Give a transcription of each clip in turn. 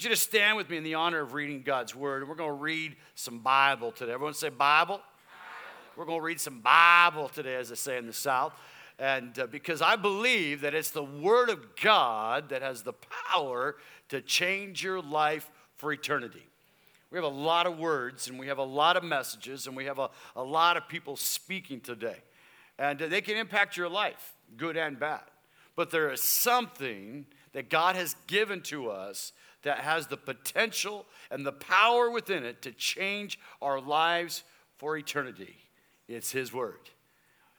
want you to stand with me in the honor of reading God's word. We're going to read some Bible today. Everyone say Bible? Bible. We're going to read some Bible today, as they say in the South. And uh, because I believe that it's the word of God that has the power to change your life for eternity. We have a lot of words and we have a lot of messages and we have a, a lot of people speaking today. And uh, they can impact your life, good and bad. But there is something that God has given to us that has the potential and the power within it to change our lives for eternity. It's His Word.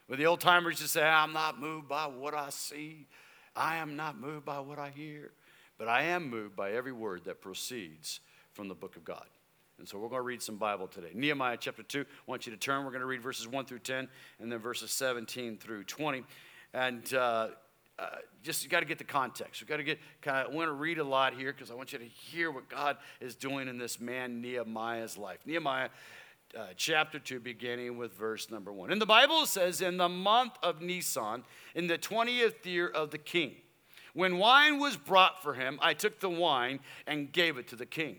When the old timers just say, I'm not moved by what I see, I am not moved by what I hear, but I am moved by every word that proceeds from the book of God. And so we're going to read some Bible today. Nehemiah chapter 2, I want you to turn. We're going to read verses 1 through 10 and then verses 17 through 20. And uh, uh, just you got to get the context. We got to get kind of. I want to read a lot here because I want you to hear what God is doing in this man Nehemiah's life. Nehemiah uh, chapter 2, beginning with verse number 1. And the Bible says, In the month of Nisan, in the 20th year of the king, when wine was brought for him, I took the wine and gave it to the king.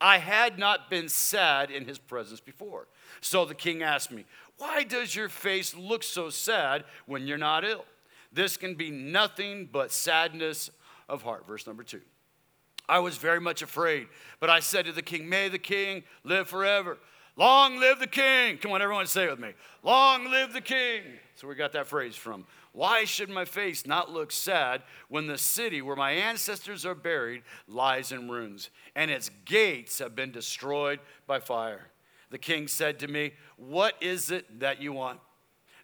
I had not been sad in his presence before. So the king asked me, Why does your face look so sad when you're not ill? This can be nothing but sadness of heart. Verse number two. I was very much afraid, but I said to the king, May the king live forever. Long live the king. Come on, everyone, say it with me. Long live the king. So we got that phrase from. Why should my face not look sad when the city where my ancestors are buried lies in ruins and its gates have been destroyed by fire? The king said to me, What is it that you want?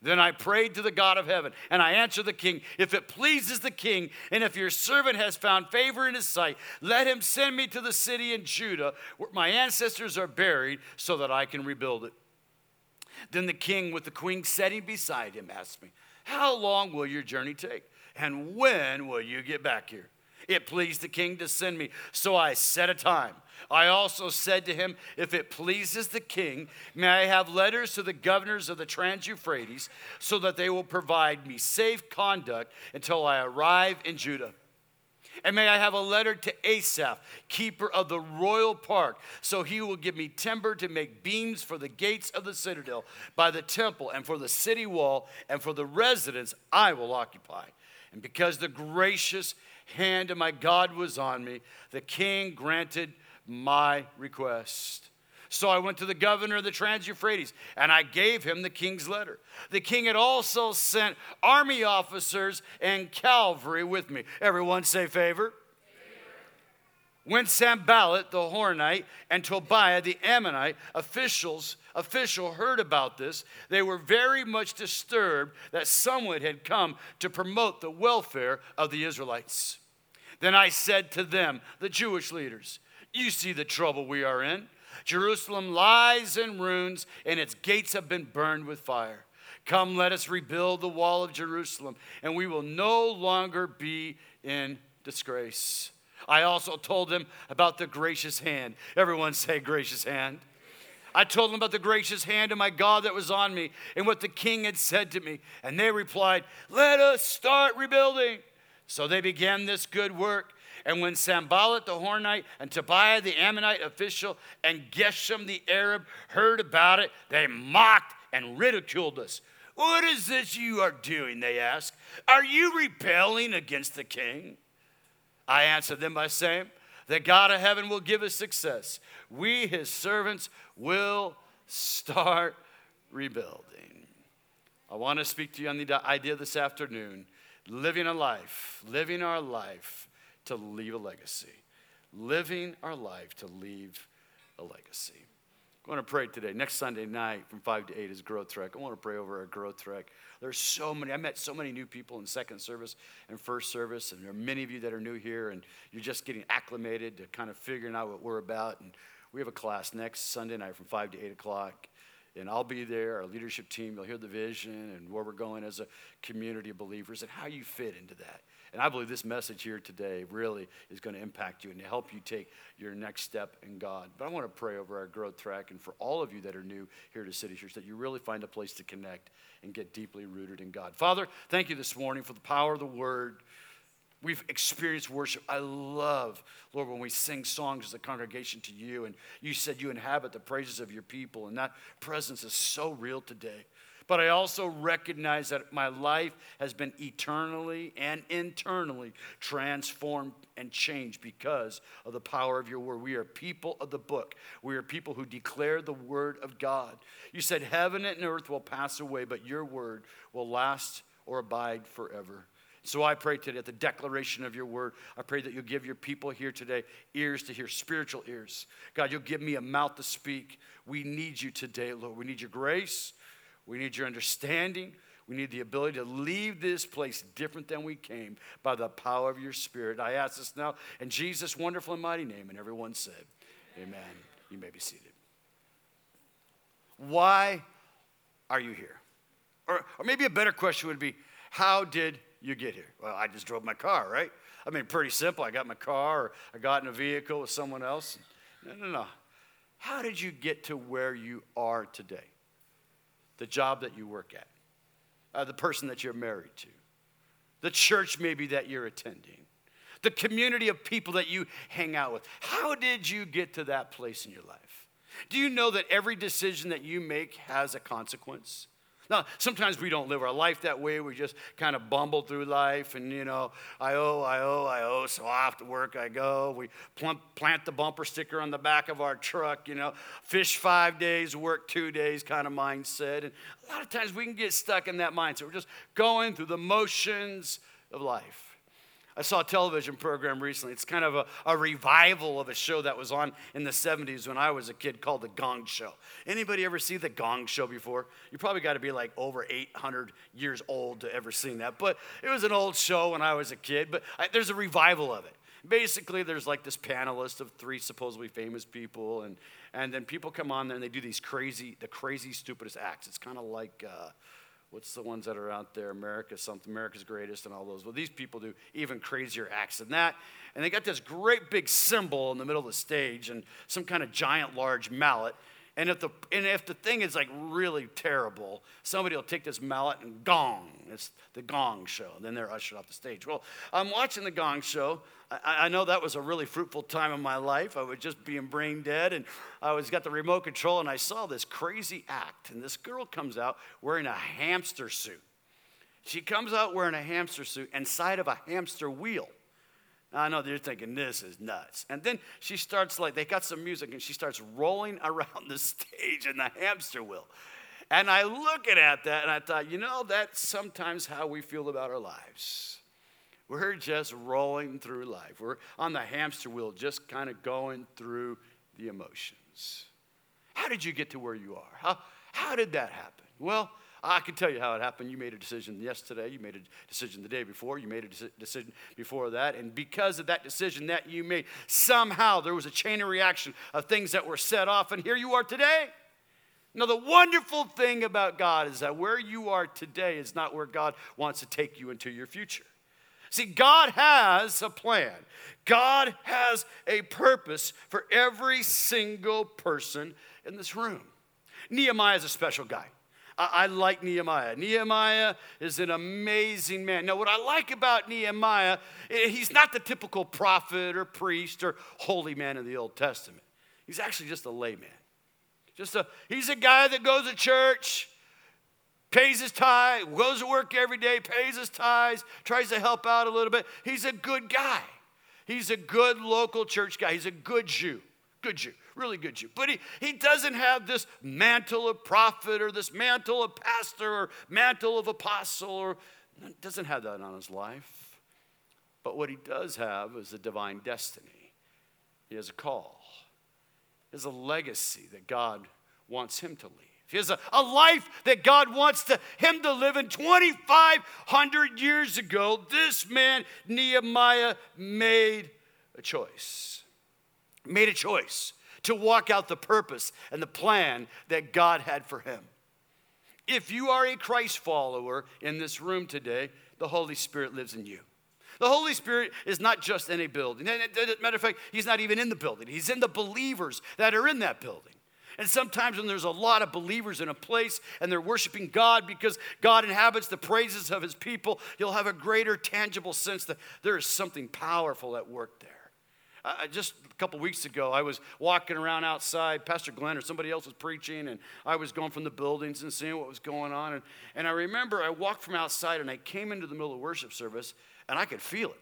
Then I prayed to the God of heaven, and I answered the king, If it pleases the king, and if your servant has found favor in his sight, let him send me to the city in Judah where my ancestors are buried, so that I can rebuild it. Then the king, with the queen sitting beside him, asked me, How long will your journey take? And when will you get back here? It pleased the king to send me, so I set a time I also said to him, If it pleases the king, may I have letters to the governors of the Trans Euphrates, so that they will provide me safe conduct until I arrive in Judah. And may I have a letter to Asaph, keeper of the royal park, so he will give me timber to make beams for the gates of the citadel, by the temple, and for the city wall, and for the residence I will occupy. And because the gracious hand of my God was on me, the king granted my request. So I went to the governor of the Trans Euphrates and I gave him the king's letter. The king had also sent army officers and cavalry with me. Everyone say favor. When Sanballat the Horonite and Tobiah the Ammonite officials official heard about this, they were very much disturbed that someone had come to promote the welfare of the Israelites. Then I said to them, the Jewish leaders, you see the trouble we are in. Jerusalem lies in ruins, and its gates have been burned with fire. Come, let us rebuild the wall of Jerusalem, and we will no longer be in disgrace. I also told them about the gracious hand. Everyone say, gracious hand. I told them about the gracious hand of my God that was on me and what the king had said to me. And they replied, Let us start rebuilding. So they began this good work. And when Sanballat the Horonite and Tobiah the Ammonite official and Geshem the Arab heard about it, they mocked and ridiculed us. What is this you are doing? They asked. Are you rebelling against the king? I answered them by saying, The God of heaven will give us success. We, his servants, will start rebuilding. I want to speak to you on the idea this afternoon living a life, living our life to leave a legacy. Living our life to leave a legacy. I want to pray today. Next Sunday night from 5 to 8 is Growth Track. I want to pray over our Growth Track. There's so many, I met so many new people in second service and first service, and there are many of you that are new here, and you're just getting acclimated to kind of figuring out what we're about. And we have a class next Sunday night from 5 to 8 o'clock, and I'll be there, our leadership team. You'll hear the vision and where we're going as a community of believers and how you fit into that. And I believe this message here today really is going to impact you and to help you take your next step in God. But I want to pray over our growth track and for all of you that are new here to City Church that you really find a place to connect and get deeply rooted in God. Father, thank you this morning for the power of the word We've experienced worship. I love, Lord, when we sing songs as a congregation to you, and you said you inhabit the praises of your people, and that presence is so real today. But I also recognize that my life has been eternally and internally transformed and changed because of the power of your word. We are people of the book. We are people who declare the word of God. You said, Heaven and earth will pass away, but your word will last or abide forever. So I pray today at the declaration of your word, I pray that you'll give your people here today ears to hear, spiritual ears. God, you'll give me a mouth to speak. We need you today, Lord. We need your grace. We need your understanding. We need the ability to leave this place different than we came by the power of your Spirit. I ask this now in Jesus' wonderful and mighty name. And everyone said, Amen. Amen. You may be seated. Why are you here? Or, or maybe a better question would be, How did you get here? Well, I just drove my car, right? I mean, pretty simple. I got my car, or I got in a vehicle with someone else. No, no, no. How did you get to where you are today? The job that you work at, uh, the person that you're married to, the church maybe that you're attending, the community of people that you hang out with. How did you get to that place in your life? Do you know that every decision that you make has a consequence? Now, sometimes we don't live our life that way. We just kind of bumble through life and, you know, I owe, I owe, I owe, so off to work I go. We plant the bumper sticker on the back of our truck, you know, fish five days, work two days kind of mindset. And a lot of times we can get stuck in that mindset. We're just going through the motions of life. I saw a television program recently. It's kind of a, a, revival of a show that was on in the 70s when I was a kid called The Gong Show. Anybody ever see The Gong Show before? You probably got to be like over 800 years old to ever seen that. But it was an old show when I was a kid, but I, there's a revival of it. Basically, there's like this panelist of three supposedly famous people, and, and then people come on there and they do these crazy, the crazy, stupidest acts. It's kind of like, uh, what's the ones that are out there? America, something, America's Greatest, and all those. Well, these people do even crazier acts than that. And they got this great big cymbal in the middle of the stage and some kind of giant large mallet. And if the, and if the thing is like really terrible, somebody will take this mallet and gong. It's the gong show. And then they're ushered off the stage. Well, I'm watching the gong show. I, I, know that was a really fruitful time in my life. I was just being brain dead, and I was got the remote control, and I saw this crazy act. And this girl comes out wearing a hamster suit. She comes out wearing a hamster suit inside of a hamster wheel. I know you're thinking this is nuts. And then she starts like they got some music and she starts rolling around the stage in the hamster wheel. And I looking at that and I thought, you know, that's sometimes how we feel about our lives. We're just rolling through life. We're on the hamster wheel, just kind of going through the emotions. How did you get to where you are? How, how did that happen? Well, I can tell you how it happened. You made a decision yesterday. You made a decision the day before. You made a decision before that. And because of that decision that you made, somehow there was a chain of reaction of things that were set off. And here you are today. Now, the wonderful thing about God is that where you are today is not where God wants to take you into your future. See, God has a plan. God has a purpose for every single person in this room. Nehemiah is a special guy. I, like Nehemiah. Nehemiah is an amazing man. Now, what I like about Nehemiah, eh, he's not the typical prophet or priest or holy man in the Old Testament. He's actually just a layman. Just a, he's a guy that goes to church, pays his tithe, goes to work every day, pays his tithes, tries to help out a little bit. He's a good guy. He's a good local church guy. He's a good Jew. Good Jew really good Jew. But he, he doesn't have this mantle of prophet or this mantle of pastor or mantle of apostle or doesn't have that on his life. But what he does have is a divine destiny. He has a call. He has a legacy that God wants him to leave. He has a, a life that God wants to, him to live in 2,500 years ago. This man, Nehemiah, made a choice. Made a choice to walk out the purpose and the plan that God had for him. If you are a Christ follower in this room today, the Holy Spirit lives in you. The Holy Spirit is not just in a building. Matter of fact, He's not even in the building, He's in the believers that are in that building. And sometimes when there's a lot of believers in a place and they're worshiping God because God inhabits the praises of his people, you'll have a greater tangible sense that there is something powerful at work there. Uh, just a couple weeks ago, I was walking around outside. Pastor Glenn or somebody else was preaching, and I was going from the buildings and seeing what was going on. And, and I remember I walked from outside and I came into the middle of worship service, and I could feel it.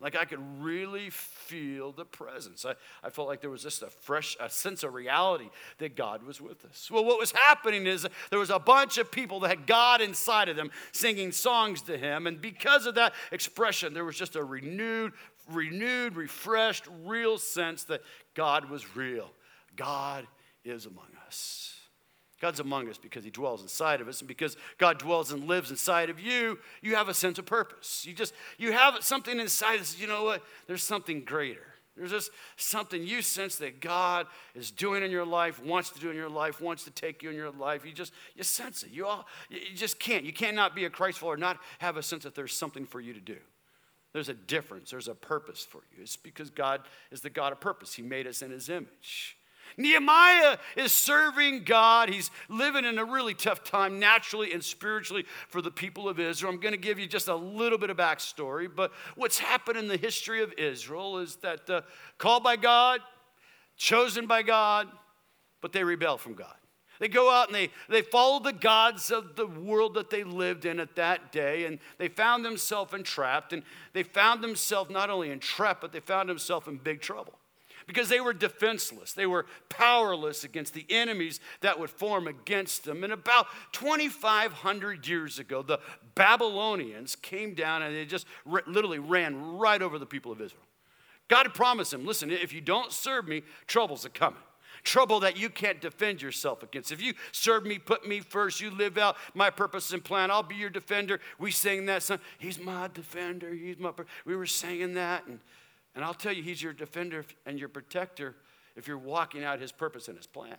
Like I could really feel the presence. I, I felt like there was just a fresh a sense of reality that God was with us. Well, what was happening is there was a bunch of people that had God inside of them singing songs to Him. And because of that expression, there was just a renewed renewed, refreshed, real sense that God was real. God is among us. God's among us because He dwells inside of us, and because God dwells and lives inside of you, you have a sense of purpose. You just you have something inside that says, you know what? There's something greater. There's just something you sense that God is doing in your life, wants to do in your life, wants to take you in your life. You just you sense it. You all you just can't. You cannot be a Christ follower not have a sense that there's something for you to do. There's a difference, there's a purpose for you. It's because God is the God of purpose. He made us in His image. Nehemiah is serving God. He's living in a really tough time, naturally and spiritually, for the people of Israel. I'm going to give you just a little bit of backstory, but what's happened in the history of Israel is that uh, called by God, chosen by God, but they rebel from God. They go out and they, they follow the gods of the world that they lived in at that day, and they found themselves entrapped. And they found themselves not only entrapped, but they found themselves in big trouble because they were defenseless. They were powerless against the enemies that would form against them. And about 2,500 years ago, the Babylonians came down and they just literally ran right over the people of Israel. God had promised them listen, if you don't serve me, troubles are coming trouble that you can't defend yourself against. If you serve me, put me first, you live out my purpose and plan, I'll be your defender. We sang that song. He's my defender. He's my. We were singing that, and, and I'll tell you, He's your defender and your protector if you're walking out His purpose and His plan.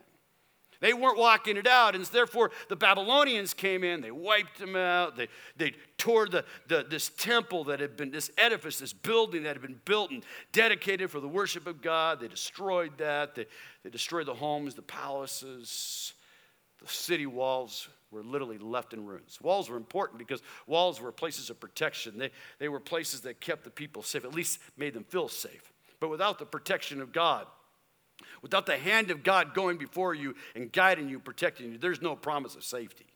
They weren't walking it out, and therefore the Babylonians came in, they wiped them out, they, they tore the, the, this temple that had been, this edifice, this building that had been built and dedicated for the worship of God. They destroyed that, they, they destroyed the homes, the palaces, the city walls were literally left in ruins. Walls were important because walls were places of protection. They, they were places that kept the people safe, at least made them feel safe. But without the protection of God, Without the hand of God going before you and guiding you, protecting you, there's no promise of safety.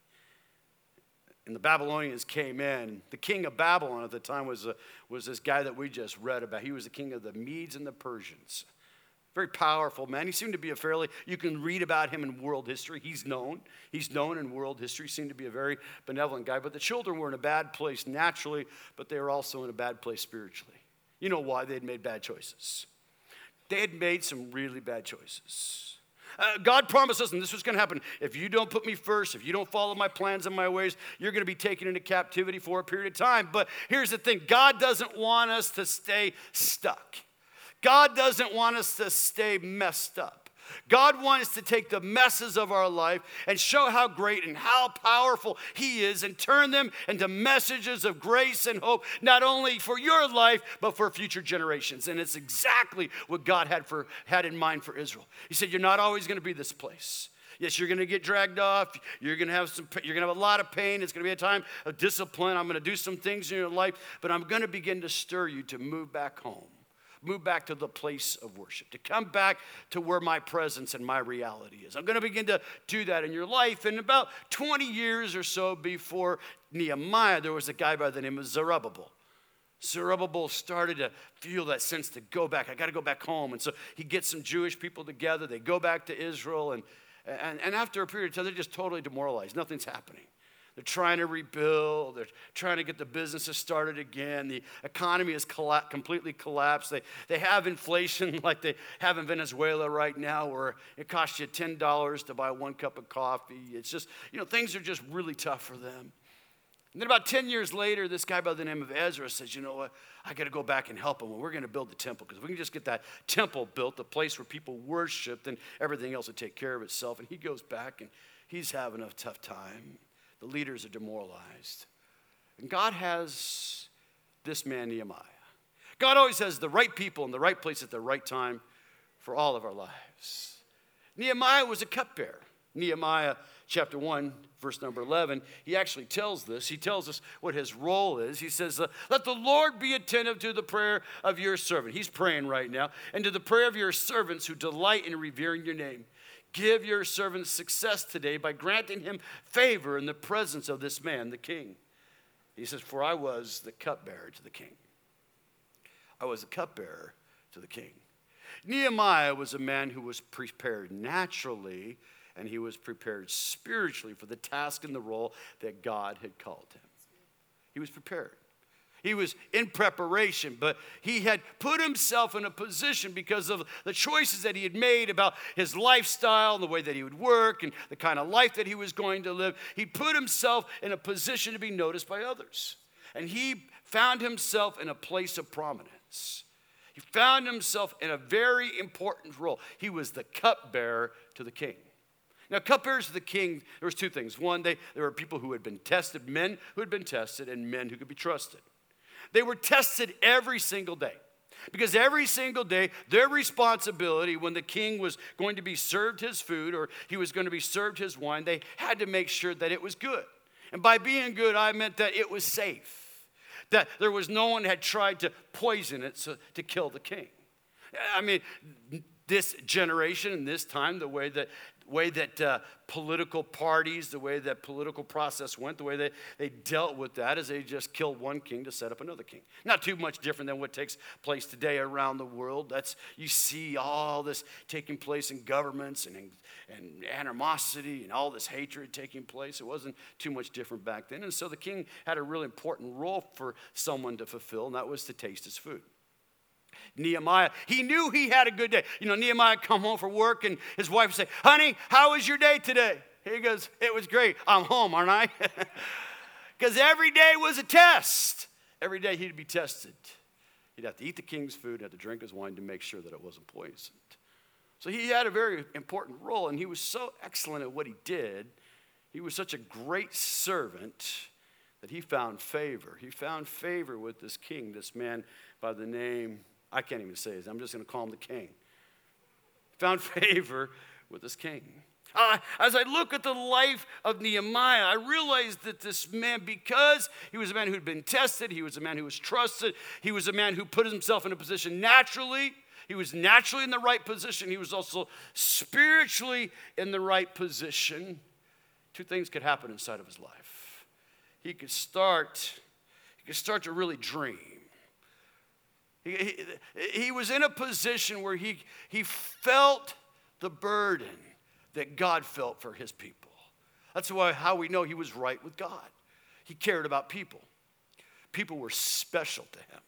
And the Babylonians came in. The king of Babylon at the time was, a, was this guy that we just read about. He was the king of the Medes and the Persians. Very powerful man. He seemed to be a fairly, you can read about him in world history. He's known. He's known in world history. Seemed to be a very benevolent guy. But the children were in a bad place naturally, but they were also in a bad place spiritually. You know why? They'd made bad choices. They had made some really bad choices. Uh, God promised us, and this was going to happen. If you don't put me first, if you don't follow my plans and my ways, you're going to be taken into captivity for a period of time. But here's the thing God doesn't want us to stay stuck, God doesn't want us to stay messed up. God wants to take the messes of our life and show how great and how powerful He is and turn them into messages of grace and hope, not only for your life, but for future generations. And it's exactly what God had, for, had in mind for Israel. He said, You're not always going to be this place. Yes, you're going to get dragged off. You're going to have some you're going to have a lot of pain. It's going to be a time of discipline. I'm going to do some things in your life, but I'm going to begin to stir you to move back home move back to the place of worship, to come back to where my presence and my reality is. I'm going to begin to do that in your life. And about 20 years or so before Nehemiah, there was a guy by the name of Zerubbabel. Zerubbabel started to feel that sense to go back. I got to go back home. And so he gets some Jewish people together. They go back to Israel. And, and, and after a period of time, they're just totally demoralized. Nothing's happening. They're trying to rebuild. They're trying to get the businesses started again. The economy has colla- completely collapsed. They, they have inflation like they have in Venezuela right now, where it costs you $10 to buy one cup of coffee. It's just, you know, things are just really tough for them. And then about 10 years later, this guy by the name of Ezra says, You know what? I got to go back and help them. We're going to build the temple because if we can just get that temple built, the place where people worship, then everything else will take care of itself. And he goes back and he's having a tough time. The leaders are demoralized. And God has this man, Nehemiah. God always has the right people in the right place at the right time for all of our lives. Nehemiah was a cupbearer. Nehemiah chapter 1, verse number 11, he actually tells this. He tells us what his role is. He says, uh, Let the Lord be attentive to the prayer of your servant. He's praying right now, and to the prayer of your servants who delight in revering your name. Give your servant success today by granting him favor in the presence of this man, the king. He says, For I was the cupbearer to the king. I was the cupbearer to the king. Nehemiah was a man who was prepared naturally and he was prepared spiritually for the task and the role that God had called him. He was prepared. He was in preparation, but he had put himself in a position because of the choices that he had made about his lifestyle and the way that he would work and the kind of life that he was going to live. He put himself in a position to be noticed by others. And he found himself in a place of prominence. He found himself in a very important role. He was the cupbearer to the king. Now, cupbearers to the king, there was two things. One, they, there were people who had been tested, men who had been tested, and men who could be trusted. They were tested every single day. Because every single day, their responsibility when the king was going to be served his food or he was going to be served his wine, they had to make sure that it was good. And by being good, I meant that it was safe, that there was no one had tried to poison it so, to kill the king. I mean, this generation and this time, the way that way that uh, political parties, the way that political process went, the way that they dealt with that is they just killed one king to set up another king. Not too much different than what takes place today around the world. That's you see all this taking place in governments and, and animosity and all this hatred taking place. It wasn't too much different back then. And so the king had a really important role for someone to fulfill, and that was to taste his food. Nehemiah. He knew he had a good day. You know, Nehemiah come home for work and his wife would say, Honey, how was your day today? He goes, It was great. I'm home, aren't I? Because every day was a test. Every day he'd be tested. He'd have to eat the king's food, have to drink his wine to make sure that it wasn't poisoned. So he had a very important role, and he was so excellent at what he did. He was such a great servant that he found favor. He found favor with this king, this man by the name I can't even say his. I'm just going to call him the king. Found favor with this king. Uh, as I look at the life of Nehemiah, I realize that this man, because he was a man who'd been tested, he was a man who was trusted, he was a man who put himself in a position naturally. He was naturally in the right position. He was also spiritually in the right position. Two things could happen inside of his life. He could start, he could start to really dream. He, he, he was in a position where he, he felt the burden that God felt for his people. That's why, how we know he was right with God. He cared about people, people were special to him.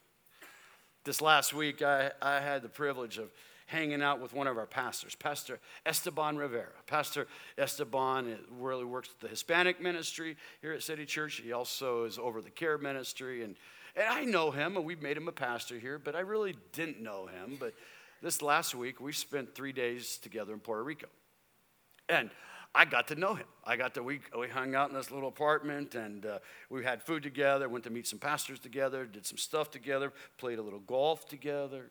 This last week, I, I had the privilege of hanging out with one of our pastors, Pastor Esteban Rivera. Pastor Esteban really works with the Hispanic ministry here at City Church. He also is over the care ministry and and I know him, and we've made him a pastor here, but I really didn't know him. But this last week, we spent three days together in Puerto Rico. And I got to know him. I got to, we, we hung out in this little apartment and uh, we had food together, went to meet some pastors together, did some stuff together, played a little golf together.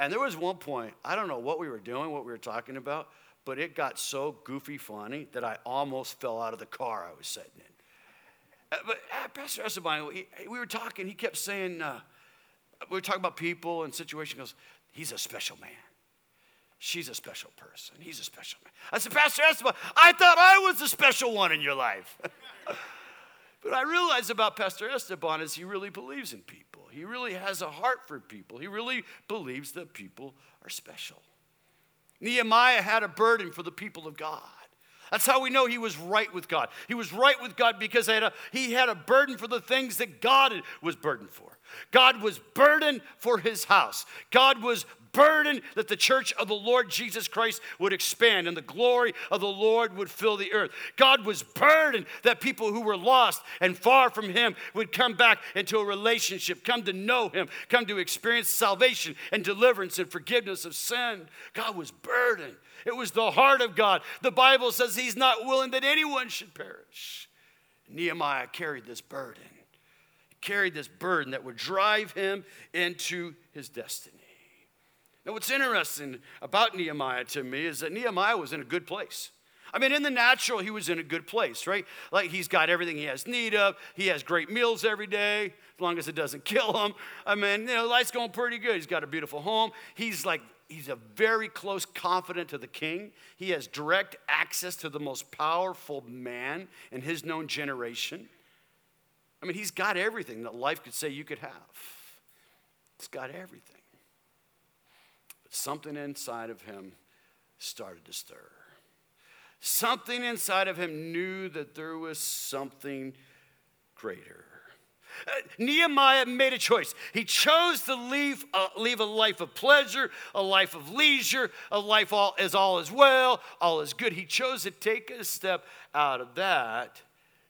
And there was one point, I don't know what we were doing, what we were talking about, but it got so goofy funny that I almost fell out of the car I was sitting in. Uh, but uh, Pastor Esteban, we, we were talking, he kept saying, uh, we were talking about people and situation. He goes, he's a special man. She's a special person. He's a special man. I said, Pastor Esteban, I thought I was the special one in your life. but I realized about Pastor Esteban is he really believes in people. He really has a heart for people. He really believes that people are special. Nehemiah had a burden for the people of God. That's how we know he was right with God. He was right with God because he had a, he had a burden for the things that God was burdened for. God was burdened for his house. God was burdened that the church of the Lord Jesus Christ would expand and the glory of the Lord would fill the earth. God was burdened that people who were lost and far from him would come back into a relationship, come to know him, come to experience salvation and deliverance and forgiveness of sin. God was burdened. It was the heart of God. The Bible says he's not willing that anyone should perish. Nehemiah carried this burden. He carried this burden that would drive him into his destiny. Now, what's interesting about Nehemiah to me is that Nehemiah was in a good place. I mean, in the natural, he was in a good place, right? Like he's got everything he has need of. He has great meals every day, as long as it doesn't kill him. I mean, you know, life's going pretty good. He's got a beautiful home. He's like, he's a very close confidant to the king. He has direct access to the most powerful man in his known generation. I mean, he's got everything that life could say you could have. He's got everything. Something inside of him started to stir. Something inside of him knew that there was something greater. Uh, Nehemiah made a choice. He chose to leave, uh, leave a life of pleasure, a life of leisure, a life all, as all is well, all is good. He chose to take a step out of that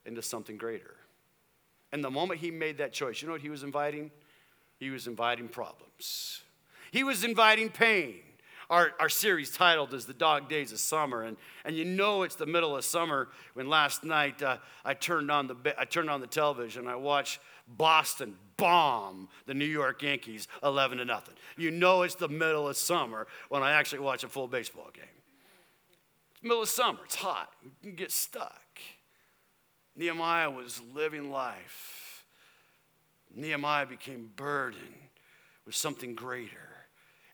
into something greater. And the moment he made that choice, you know what he was inviting? He was inviting problems. He was inviting pain our, our series titled is The Dog Days of Summer. And, and you know it's the middle of summer when last night uh, I, turned on the, I turned on the television. I watched Boston bomb the New York Yankees 11 to nothing. You know it's the middle of summer when I actually watch a full baseball game. It's middle of summer, it's hot, you can get stuck. Nehemiah was living life. Nehemiah became burdened with something greater.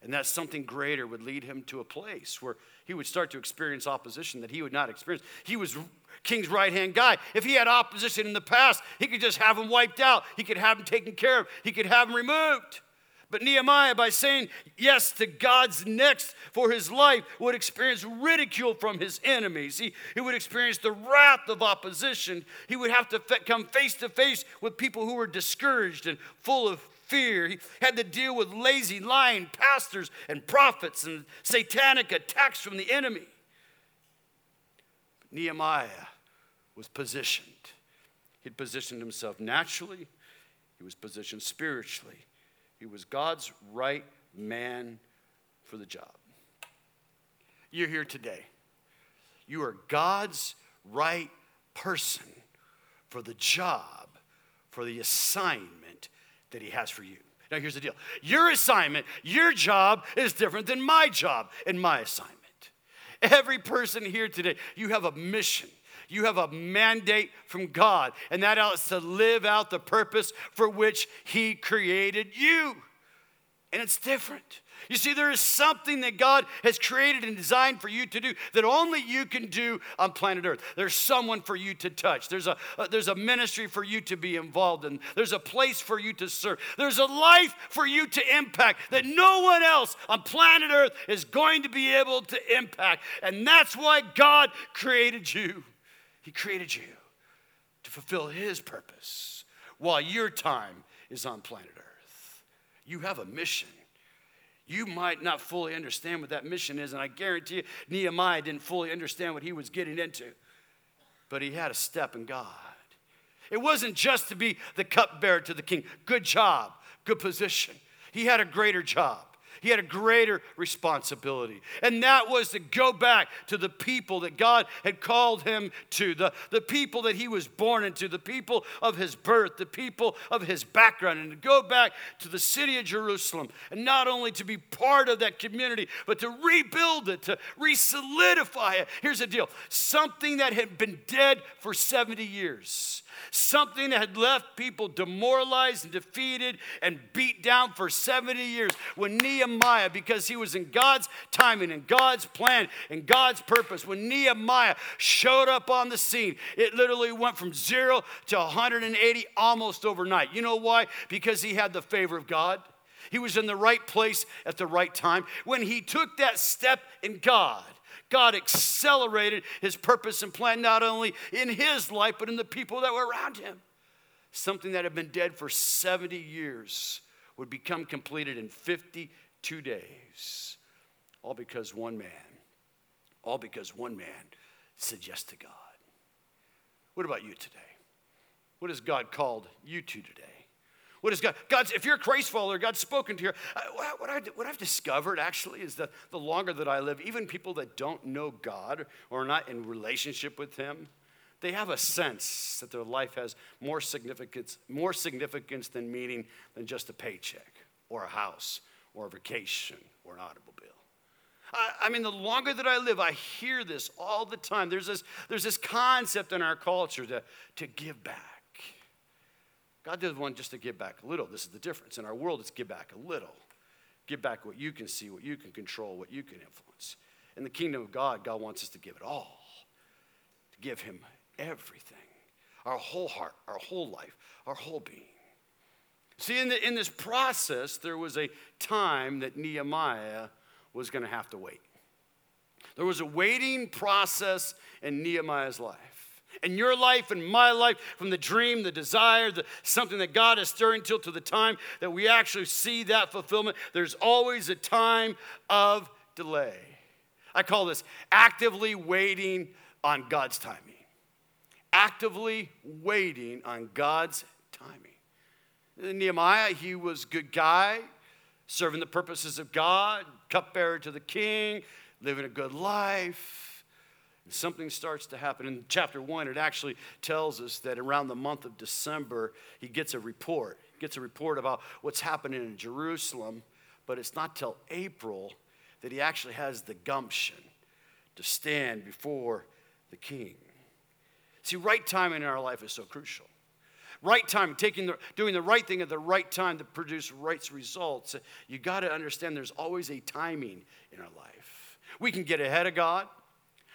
And that something greater would lead him to a place where he would start to experience opposition that he would not experience. He was king's right hand guy. If he had opposition in the past, he could just have him wiped out, he could have him taken care of, he could have him removed. But Nehemiah, by saying yes to God's next for his life, would experience ridicule from his enemies. He, he would experience the wrath of opposition. He would have to come face to face with people who were discouraged and full of fear. He had to deal with lazy, lying pastors and prophets and satanic attacks from the enemy. But Nehemiah was positioned. He'd positioned himself naturally, he was positioned spiritually. He was God's right man for the job. You're here today. You are God's right person for the job, for the assignment that He has for you. Now, here's the deal your assignment, your job is different than my job and my assignment. Every person here today, you have a mission. You have a mandate from God, and that is to live out the purpose for which He created you. And it's different. You see, there is something that God has created and designed for you to do that only you can do on planet Earth. There's someone for you to touch. There's a, uh, there's a ministry for you to be involved in. There's a place for you to serve. There's a life for you to impact that no one else on planet Earth is going to be able to impact. And that's why God created you. He created you to fulfill His purpose while your time is on planet Earth. You have a mission you might not fully understand what that mission is. And I guarantee you, Nehemiah didn't fully understand what he was getting into, but he had a step in God. It wasn't just to be the cupbearer to the king. Good job, good position. He had a greater job. He had a greater responsibility. And that was to go back to the people that God had called him to, the, the people that he was born into, the people of his birth, the people of his background, and to go back to the city of Jerusalem. And not only to be part of that community, but to rebuild it, to re solidify it. Here's the deal something that had been dead for 70 years something that had left people demoralized and defeated and beat down for 70 years. When Nehemiah, because he was in God's timing and God's plan and God's purpose, when Nehemiah showed up on the scene, it literally went from zero to 180 almost overnight. You know why? Because he had the favor of God. He was in the right place at the right time. When he took that step in God, God accelerated his purpose and plan not only in his life, but in the people that were around him. Something that had been dead for 70 years would become completed in 52 days. All because one man, all because one man said yes to God. What about you today? What has God called you to today? What is God? God's, if you're a Christ follower, God's spoken to you. Uh, what, I, what I've discovered actually is that the longer that I live, even people that don't know God or are not in relationship with Him, they have a sense that their life has more significance, more significance than meaning than just a paycheck or a house or a vacation or an automobile. I, I mean, the longer that I live, I hear this all the time. There's this, there's this concept in our culture to, to give back. God doesn't want just to give back a little. This is the difference. In our world, it's give back a little. Give back what you can see, what you can control, what you can influence. In the kingdom of God, God wants us to give it all, to give Him everything our whole heart, our whole life, our whole being. See, in, the, in this process, there was a time that Nehemiah was going to have to wait. There was a waiting process in Nehemiah's life. In your life and my life, from the dream, the desire, the, something that God is stirring till to the time that we actually see that fulfillment, there's always a time of delay. I call this actively waiting on God's timing. Actively waiting on God's timing. Nehemiah, he was a good guy, serving the purposes of God, cupbearer to the king, living a good life. Something starts to happen. In chapter one, it actually tells us that around the month of December, he gets a report. Gets a report about what's happening in Jerusalem, but it's not till April that he actually has the gumption to stand before the king. See, right timing in our life is so crucial. Right time, taking the, doing the right thing at the right time to produce right results. You got to understand there's always a timing in our life. We can get ahead of God.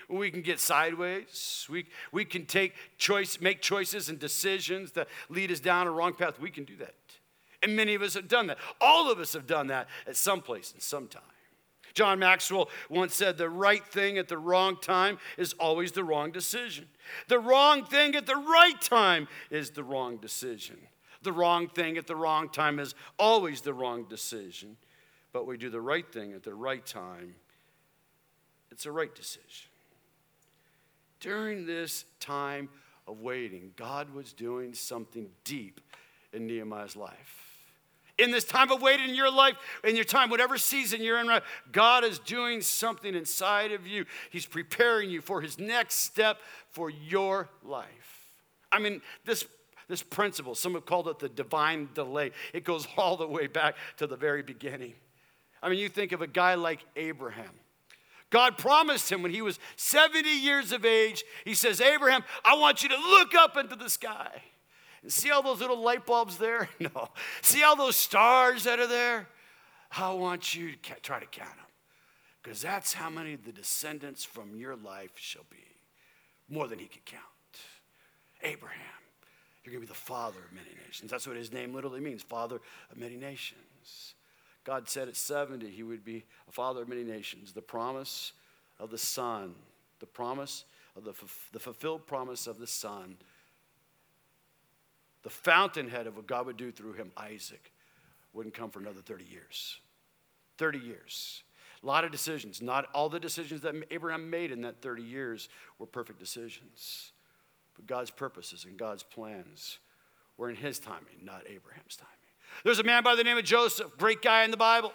We can get sideways. We, we can take choice, make choices and decisions that lead us down a wrong path. We can do that. And many of us have done that. All of us have done that at some place and some time. John Maxwell once said, The right thing at the wrong time is always the wrong decision. The wrong thing at the right time is the wrong decision. The wrong thing at the wrong time is always the wrong decision. But we do the right thing at the right time, it's a right decision. During this time of waiting, God was doing something deep in Nehemiah's life in this time of waiting in your life, in your time, whatever season you're in, God is doing something inside of you. He's preparing you for His next step for your life. I mean, this this principle, some have called it the divine delay. It goes all the way back to the very beginning. I mean, you think of a guy like Abraham. God promised him when he was 70 years of age, He says, Abraham, I want you to look up into the sky. And see all those little light bulbs there? No. See all those stars that are there? I want you to try to count them. Because that's how many the descendants from your life shall be. More than he could count. Abraham, you're going to be the father of many nations. That's what his name literally means father of many nations. God said at 70 he would be a father of many nations. The promise of the Son, the promise of the, the fulfilled promise of the Son the fountainhead of what God would do through him, Isaac, wouldn't come for another 30 years. 30 years. A lot of decisions. Not all the decisions that Abraham made in that 30 years were perfect decisions. But God's purposes and God's plans were in his timing, not Abraham's timing. There's a man by the name of Joseph, great guy in the Bible.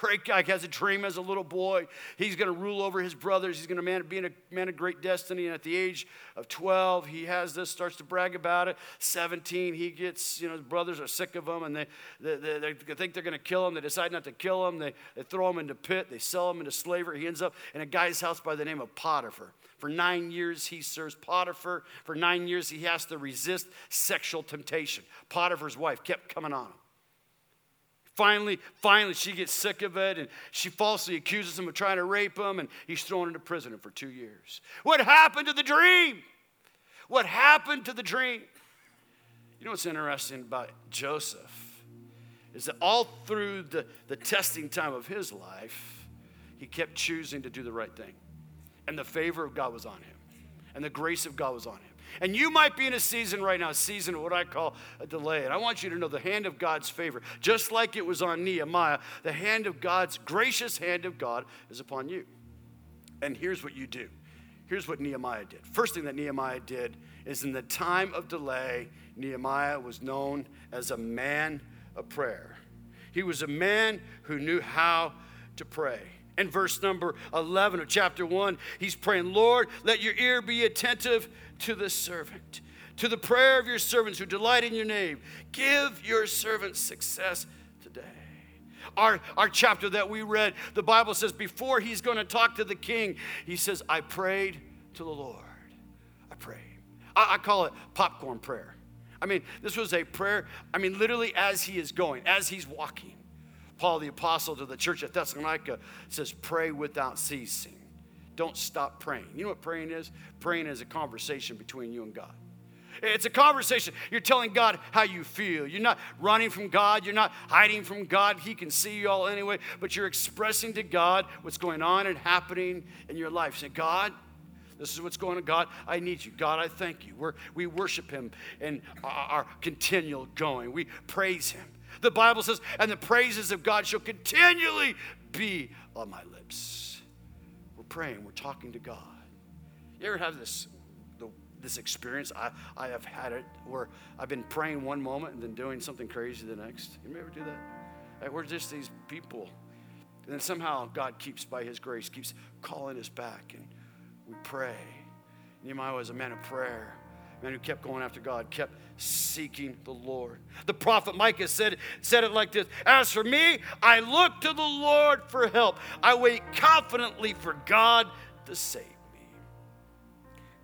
Great guy has a dream as a little boy. He's going to rule over his brothers. He's going to be a man of great destiny. And at the age of 12, he has this, starts to brag about it. 17, he gets, you know, his brothers are sick of him and they, they, they, they think they're going to kill him. They decide not to kill him. They, they throw him into pit. They sell him into slavery. He ends up in a guy's house by the name of Potiphar. For nine years, he serves Potiphar. For nine years, he has to resist sexual temptation. Potiphar's wife kept coming on him. Finally, finally, she gets sick of it and she falsely accuses him of trying to rape him, and he's thrown into prison for two years. What happened to the dream? What happened to the dream? You know what's interesting about Joseph is that all through the, the testing time of his life, he kept choosing to do the right thing. And the favor of God was on him, and the grace of God was on him. And you might be in a season right now, a season of what I call a delay. And I want you to know the hand of God's favor, just like it was on Nehemiah, the hand of God's gracious hand of God is upon you. And here's what you do. Here's what Nehemiah did. First thing that Nehemiah did is in the time of delay, Nehemiah was known as a man of prayer. He was a man who knew how to pray. In verse number 11 of chapter 1, he's praying, Lord, let your ear be attentive to the servant, to the prayer of your servants who delight in your name. Give your servant success today. our, our chapter that we read, the Bible says before he's going to talk to the king, he says, I prayed to the Lord. I prayed. I, I call it popcorn prayer. I mean, this was a prayer, I mean, literally as he is going, as he's walking. Paul the apostle to the church at Thessalonica says, Pray without ceasing. Don't stop praying. You know what praying is? Praying is a conversation between you and God. It's a conversation. You're telling God how you feel. You're not running from God. You're not hiding from God. He can see you all anyway, but you're expressing to God what's going on and happening in your life. Say, God, this is what's going on. God, I need you. God, I thank you. We're, we worship Him in our, our continual going. We praise Him. The Bible says, and the praises of God shall continually be on my lips. We're praying, we're talking to God. You ever have this this experience. I, I have had it where I've been praying one moment and then doing something crazy the next. You ever do that? Like we're just these people. And then somehow God keeps, by His grace, keeps calling us back and we pray. Nehemiah was a man of prayer, man who kept going after God, kept seeking the Lord. The prophet Micah said, said it like this As for me, I look to the Lord for help. I wait confidently for God to save me.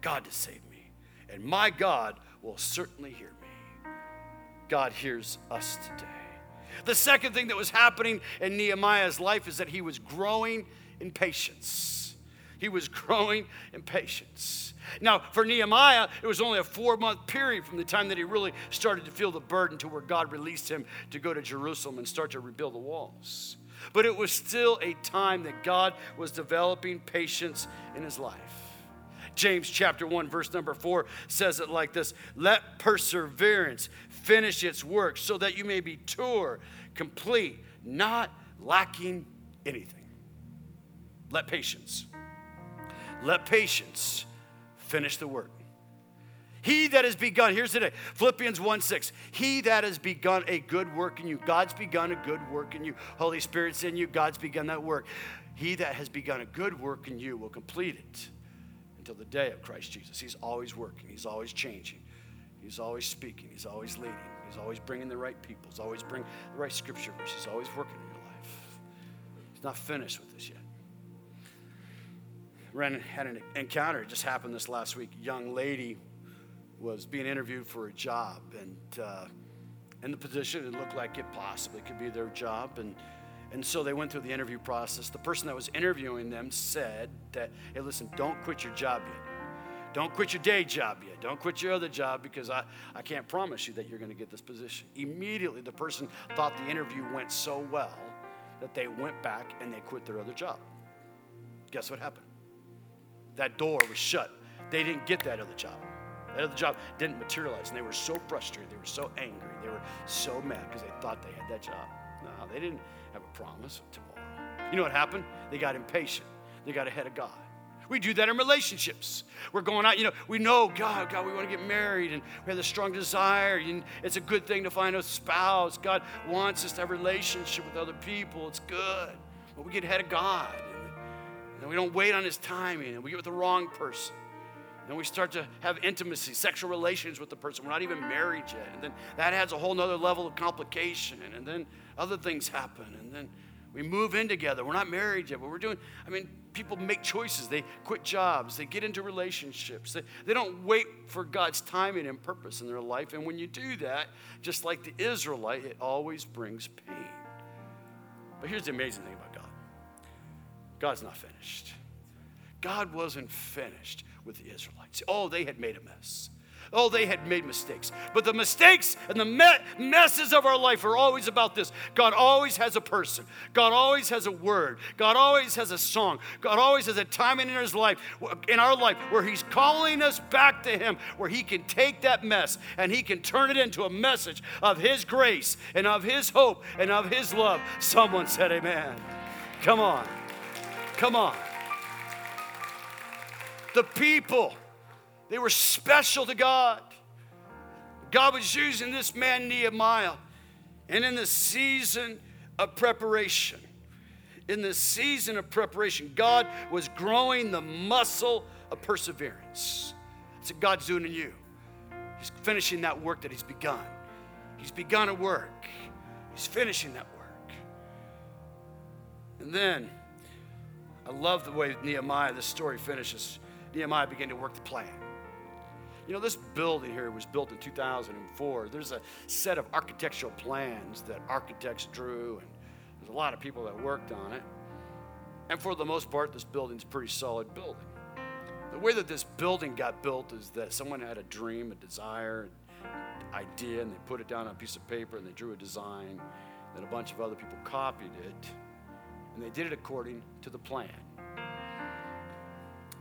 God to save me and my God will certainly hear me. God hears us today. The second thing that was happening in Nehemiah's life is that he was growing in patience. He was growing in patience. Now, for Nehemiah, it was only a four month period from the time that he really started to feel the burden to where God released him to go to Jerusalem and start to rebuild the walls. But it was still a time that God was developing patience in his life. James chapter 1, verse number 4 says it like this Let perseverance finish its work so that you may be mature, complete, not lacking anything. Let patience. Let patience finish the work. He that has begun, here's today, Philippians 1 6. He that has begun a good work in you, God's begun a good work in you. Holy Spirit's in you, God's begun that work. He that has begun a good work in you will complete it until the day of Christ Jesus. He's always working, He's always changing, He's always speaking, He's always leading, He's always bringing the right people, He's always bringing the right scripture verse, He's always working in your life. He's not finished with this yet. Ren had an encounter, it just happened this last week. Young lady was being interviewed for a job, and uh, in the position, it looked like it possibly could be their job. And and so they went through the interview process. The person that was interviewing them said that, hey, listen, don't quit your job yet. Don't quit your day job yet. Don't quit your other job because I, I can't promise you that you're going to get this position. Immediately, the person thought the interview went so well that they went back and they quit their other job. Guess what happened? That door was shut. They didn't get that other job. That other job didn't materialize. And they were so frustrated. They were so angry. They were so mad because they thought they had that job. No, they didn't have a promise of tomorrow. You know what happened? They got impatient. They got ahead of God. We do that in relationships. We're going out, you know, we know, God, God, we want to get married and we have a strong desire. And it's a good thing to find a spouse. God wants us to have a relationship with other people. It's good. But we get ahead of God. And we don't wait on His timing and we get with the wrong person. And then we start to have intimacy, sexual relations with the person. We're not even married yet. And then that adds a whole nother level of complication. And then other things happen. And then we move in together. We're not married yet, but we're doing, I mean, people make choices. They quit jobs. They get into relationships. They, they don't wait for God's timing and purpose in their life. And when you do that, just like the Israelite, it always brings pain. But here's the amazing thing about God's not finished. God wasn't finished with the Israelites. Oh, they had made a mess. Oh, they had made mistakes. But the mistakes and the me- messes of our life are always about this. God always has a person. God always has a word. God always has a song. God always has a time in his life, in our life, where he's calling us back to him, where he can take that mess and he can turn it into a message of his grace and of his hope and of his love. Someone said amen. Come on. Come on. The people they were special to God. God was using this man, Nehemiah, and in the season of preparation, in the season of preparation, God was growing the muscle of perseverance. That's what God's doing in you. He's finishing that work that He's begun. He's begun a work, He's finishing that work. And then, I love the way Nehemiah, this story finishes. Nehemiah began to work the plan. You know, this building here was built in 2004. There's a set of architectural plans that architects drew, and there's a lot of people that worked on it. And for the most part, this building's a pretty solid building. The way that this building got built is that someone had a dream, a desire, an idea, and they put it down on a piece of paper and they drew a design. Then a bunch of other people copied it, and they did it according to the plan.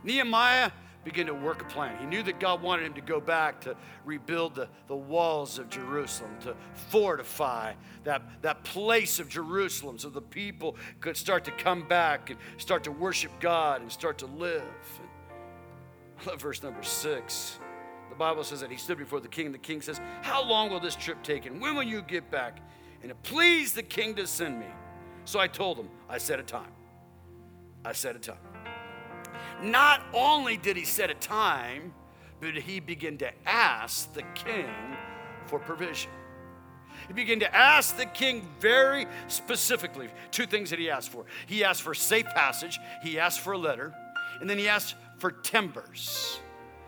Nehemiah began to work a plan. He knew that God wanted him to go back to rebuild the, the walls of Jerusalem, to fortify that, that place of Jerusalem so the people could start to come back and start to worship God and start to live. And I love verse number six. The Bible says that he stood before the king. and The king says, How long will this trip take? And when will you get back? And it pleased the king to send me. So I told him, I set a time. I set a time. Not only did he set a time, but he began to ask the king for provision. He began to ask the king very specifically two things that he asked for. He asked for safe passage, he asked for a letter, and then he asked for timbers.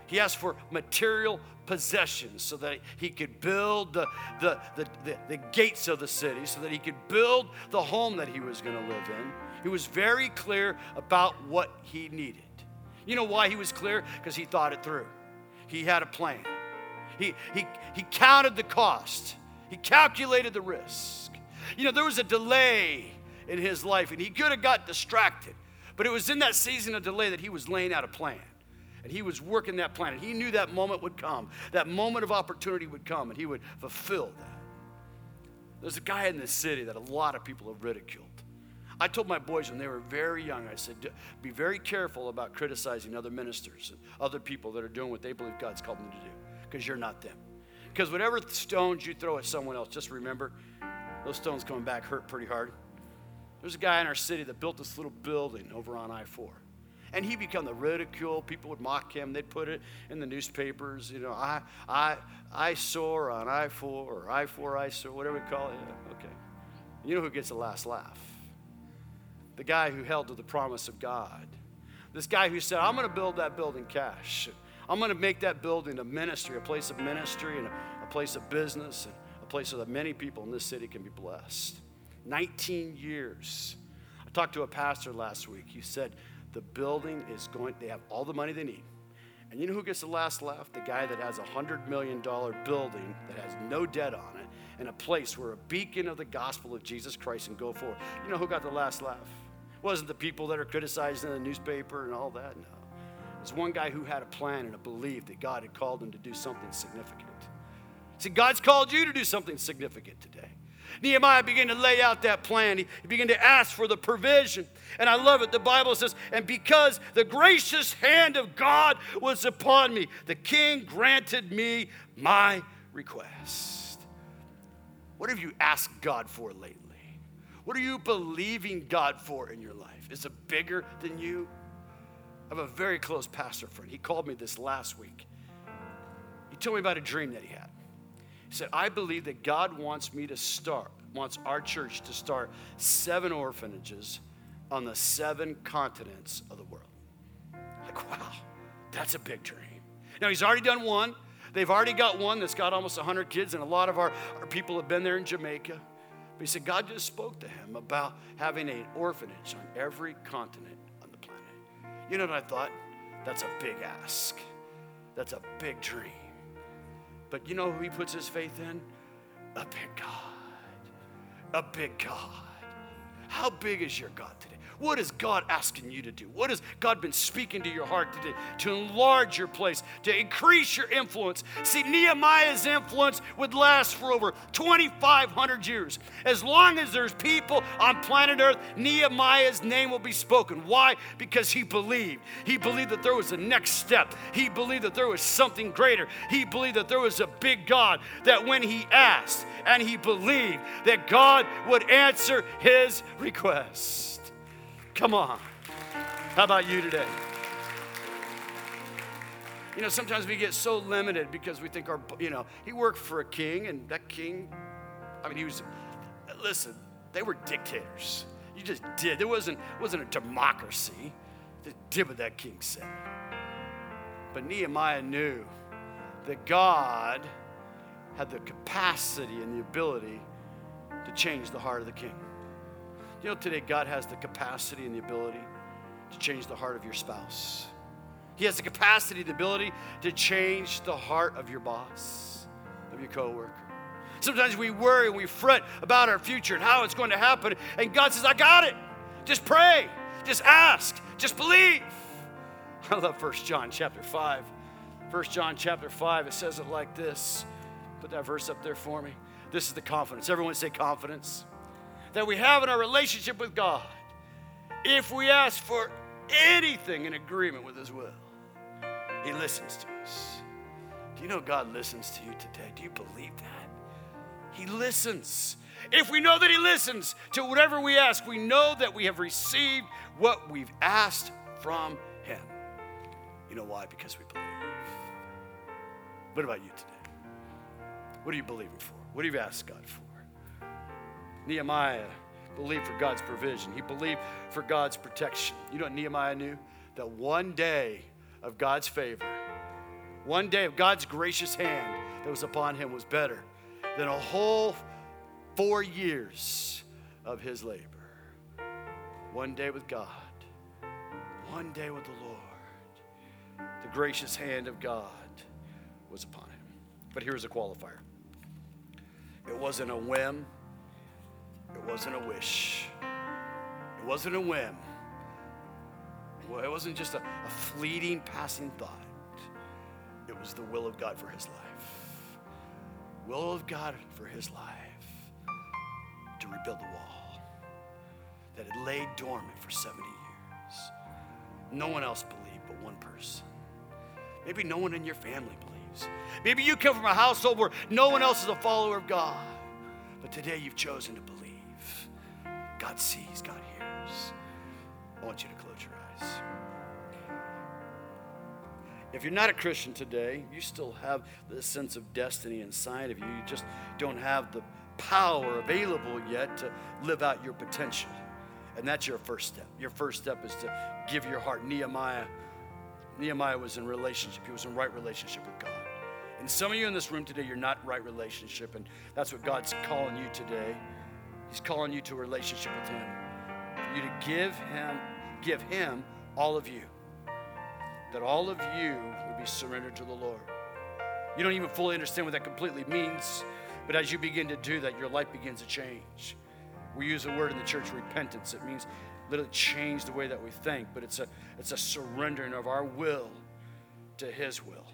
He asked for material possessions so that he could build the, the, the, the, the gates of the city, so that he could build the home that he was going to live in. He was very clear about what he needed. You know why he was clear? Because he thought it through. He had a plan. He, he, he counted the cost, he calculated the risk. You know, there was a delay in his life, and he could have got distracted. But it was in that season of delay that he was laying out a plan. And he was working that plan. And he knew that moment would come. That moment of opportunity would come, and he would fulfill that. There's a guy in this city that a lot of people have ridiculed. I told my boys when they were very young, I said, be very careful about criticizing other ministers and other people that are doing what they believe God's called them to do, because you're not them. Because whatever stones you throw at someone else, just remember, those stones coming back hurt pretty hard. There's a guy in our city that built this little building over on I 4. And he became the ridicule. People would mock him. They'd put it in the newspapers. You know, I, I, I soar on I 4 or I 4 I soar, whatever we call it. Okay. You know who gets the last laugh? the guy who held to the promise of God. This guy who said, I'm going to build that building cash. I'm going to make that building a ministry, a place of ministry, and a, a place of business, and a place so that many people in this city can be blessed. 19 years. I talked to a pastor last week. He said, The building is going, they have all the money they need. And you know who gets the last laugh? The guy that has a $100 million building that has no debt on it and a place where a beacon of the gospel of Jesus Christ can go forward. You know who got the last laugh? wasn't the people that are criticized in the newspaper and all that. No. It was one guy who had a plan and a belief that God had called him to do something significant. See, God's called you to do something significant today. Nehemiah began to lay out that plan. He, began to ask for the provision. And I love it. The Bible says, and because the gracious hand of God was upon me, the king granted me my request. What have you asked God for lately? What are you believing God for in your life? Is it bigger than you? I have a very close pastor friend. He called me this last week. He told me about a dream that he had. He said, I believe that God wants me to start, wants our church to start seven orphanages on the seven continents of the world. Like, wow, that's a big dream. Now, he's already done one. They've already got one that's got almost 100 kids, and a lot of our, our people have been there in Jamaica. But he said God just spoke to him about having an orphanage on every continent on the planet. You know what I thought? That's a big ask. That's a big dream. But you know who he puts his faith in? A big God. A big God. How big is your God today? What is God asking you to do? What has God been speaking to your heart today to enlarge your place, to increase your influence? See, Nehemiah's influence would last for over 2,500 years. As long as there's people on planet Earth, Nehemiah's name will be spoken. Why? Because he believed. He believed that there was a next step. He believed that there was something greater. He believed that there was a big God that when he asked and he believed that God would answer his requests. Come on. How about you today? You know, sometimes we get so limited because we think our, you know, he worked for a king, and that king, I mean, he was, listen, they were dictators. You just did. There wasn't, wasn't a democracy. Just did what that king said. But Nehemiah knew that God had the capacity and the ability to change the heart of the king. You know, today God has the capacity and the ability to change the heart of your spouse. He has the capacity, the ability to change the heart of your boss, of your coworker. Sometimes we worry and we fret about our future and how it's going to happen. And God says, I got it. Just pray. Just ask. Just believe. I love 1 John chapter 5. 1 John chapter 5, it says it like this. Put that verse up there for me. This is the confidence. Everyone say confidence. That we have in our relationship with God. If we ask for anything in agreement with His will, He listens to us. Do you know God listens to you today? Do you believe that? He listens. If we know that He listens to whatever we ask, we know that we have received what we've asked from Him. You know why? Because we believe. What about you today? What are you believing for? What have you asked God for? Nehemiah believed for God's provision, he believed for God's protection. You know what Nehemiah knew? That one day of God's favor, one day of God's gracious hand that was upon him was better than a whole four years of his labor. One day with God, one day with the Lord. The gracious hand of God was upon him. But here's a qualifier it wasn't a whim, it wasn't a wish, it wasn't a whim. It wasn't just a, a fleeting, passing thought. It was the will of God for his life. Will of God for his life to rebuild the wall that had laid dormant for 70 years. No one else believed but one person. Maybe no one in your family believes. Maybe you come from a household where no one else is a follower of God. But today you've chosen to believe. God sees, God hears. I want you to close your eyes. If you're not a Christian today, you still have this sense of destiny inside of you. You just don't have the power available yet to live out your potential. And that's your first step. Your first step is to give your heart. Nehemiah, Nehemiah was in relationship. He was in right relationship with God. And some of you in this room today, you're not right relationship, and that's what God's calling you today. He's calling you to a relationship with Him. For you to give Him, give Him all of you. That all of you would be surrendered to the Lord. You don't even fully understand what that completely means, but as you begin to do that, your life begins to change. We use a word in the church, repentance. It means literally change the way that we think, but it's a it's a surrendering of our will to His will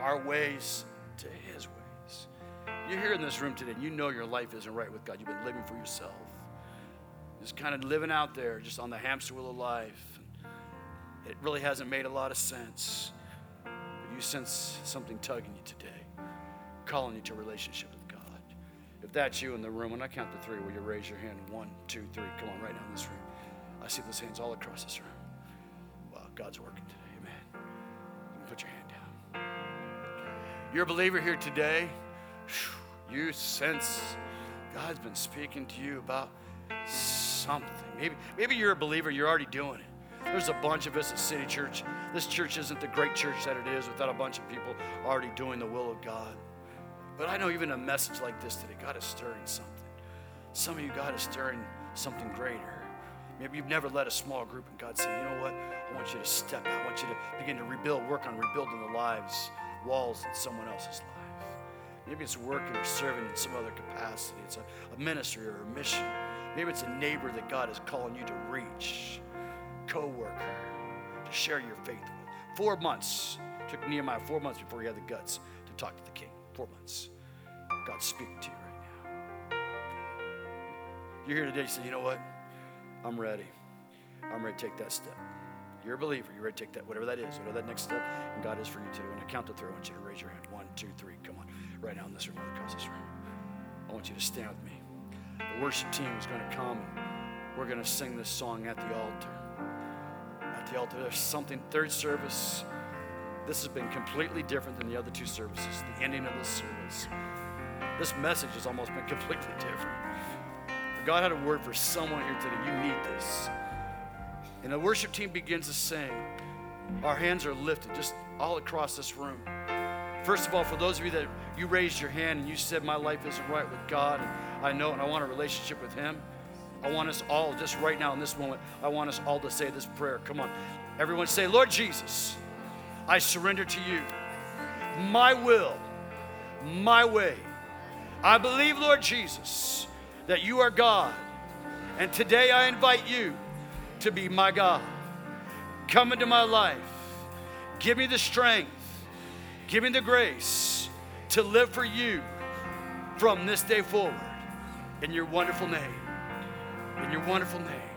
our ways to His ways. You're here in this room today and you know your life isn't right with God. You've been living for yourself. Just kind of living out there, just on the hamster wheel of life. It really hasn't made a lot of sense. But you sense something tugging you today, calling you to a relationship with God. If that's you in the room, when I count to three, will you raise your hand? One, two, three. Come on, right now in this room. I see those hands all across this room. Wow, God's working today. Amen. You put your hand down. You're a believer here today. You sense God's been speaking to you about something. Maybe, maybe you're a believer, you're already doing it. There's a bunch of us at City Church. This church isn't the great church that it is without a bunch of people already doing the will of God. But I know even a message like this today, God is stirring something. Some of you, God is stirring something greater. Maybe you've never led a small group, and God said, You know what? I want you to step out. I want you to begin to rebuild, work on rebuilding the lives, walls in someone else's life. Maybe it's working or serving in some other capacity. It's a, a ministry or a mission. Maybe it's a neighbor that God is calling you to reach, co worker, to share your faith with. Four months. took Nehemiah four months before he had the guts to talk to the king. Four months. God's speaking to you right now. You're here today, you say, you know what? I'm ready. I'm ready to take that step. You're a believer. You're ready to take that, whatever that is, whatever that next step, and God is for you today. And I count to three, I want you to raise your hand. One, two, three. Come on. Right now in this room, across this room. I want you to stand with me. The worship team is going to come. We're going to sing this song at the altar. At the altar, there's something, third service. This has been completely different than the other two services. The ending of this service. This message has almost been completely different. God had a word for someone here today. You need this. And the worship team begins to sing. Our hands are lifted just all across this room. First of all, for those of you that you raised your hand and you said, My life isn't right with God, and I know and I want a relationship with Him, I want us all, just right now in this moment, I want us all to say this prayer. Come on. Everyone say, Lord Jesus, I surrender to you. My will, my way. I believe, Lord Jesus, that you are God. And today I invite you to be my God. Come into my life. Give me the strength, give me the grace to live for you from this day forward. In your wonderful name. In your wonderful name.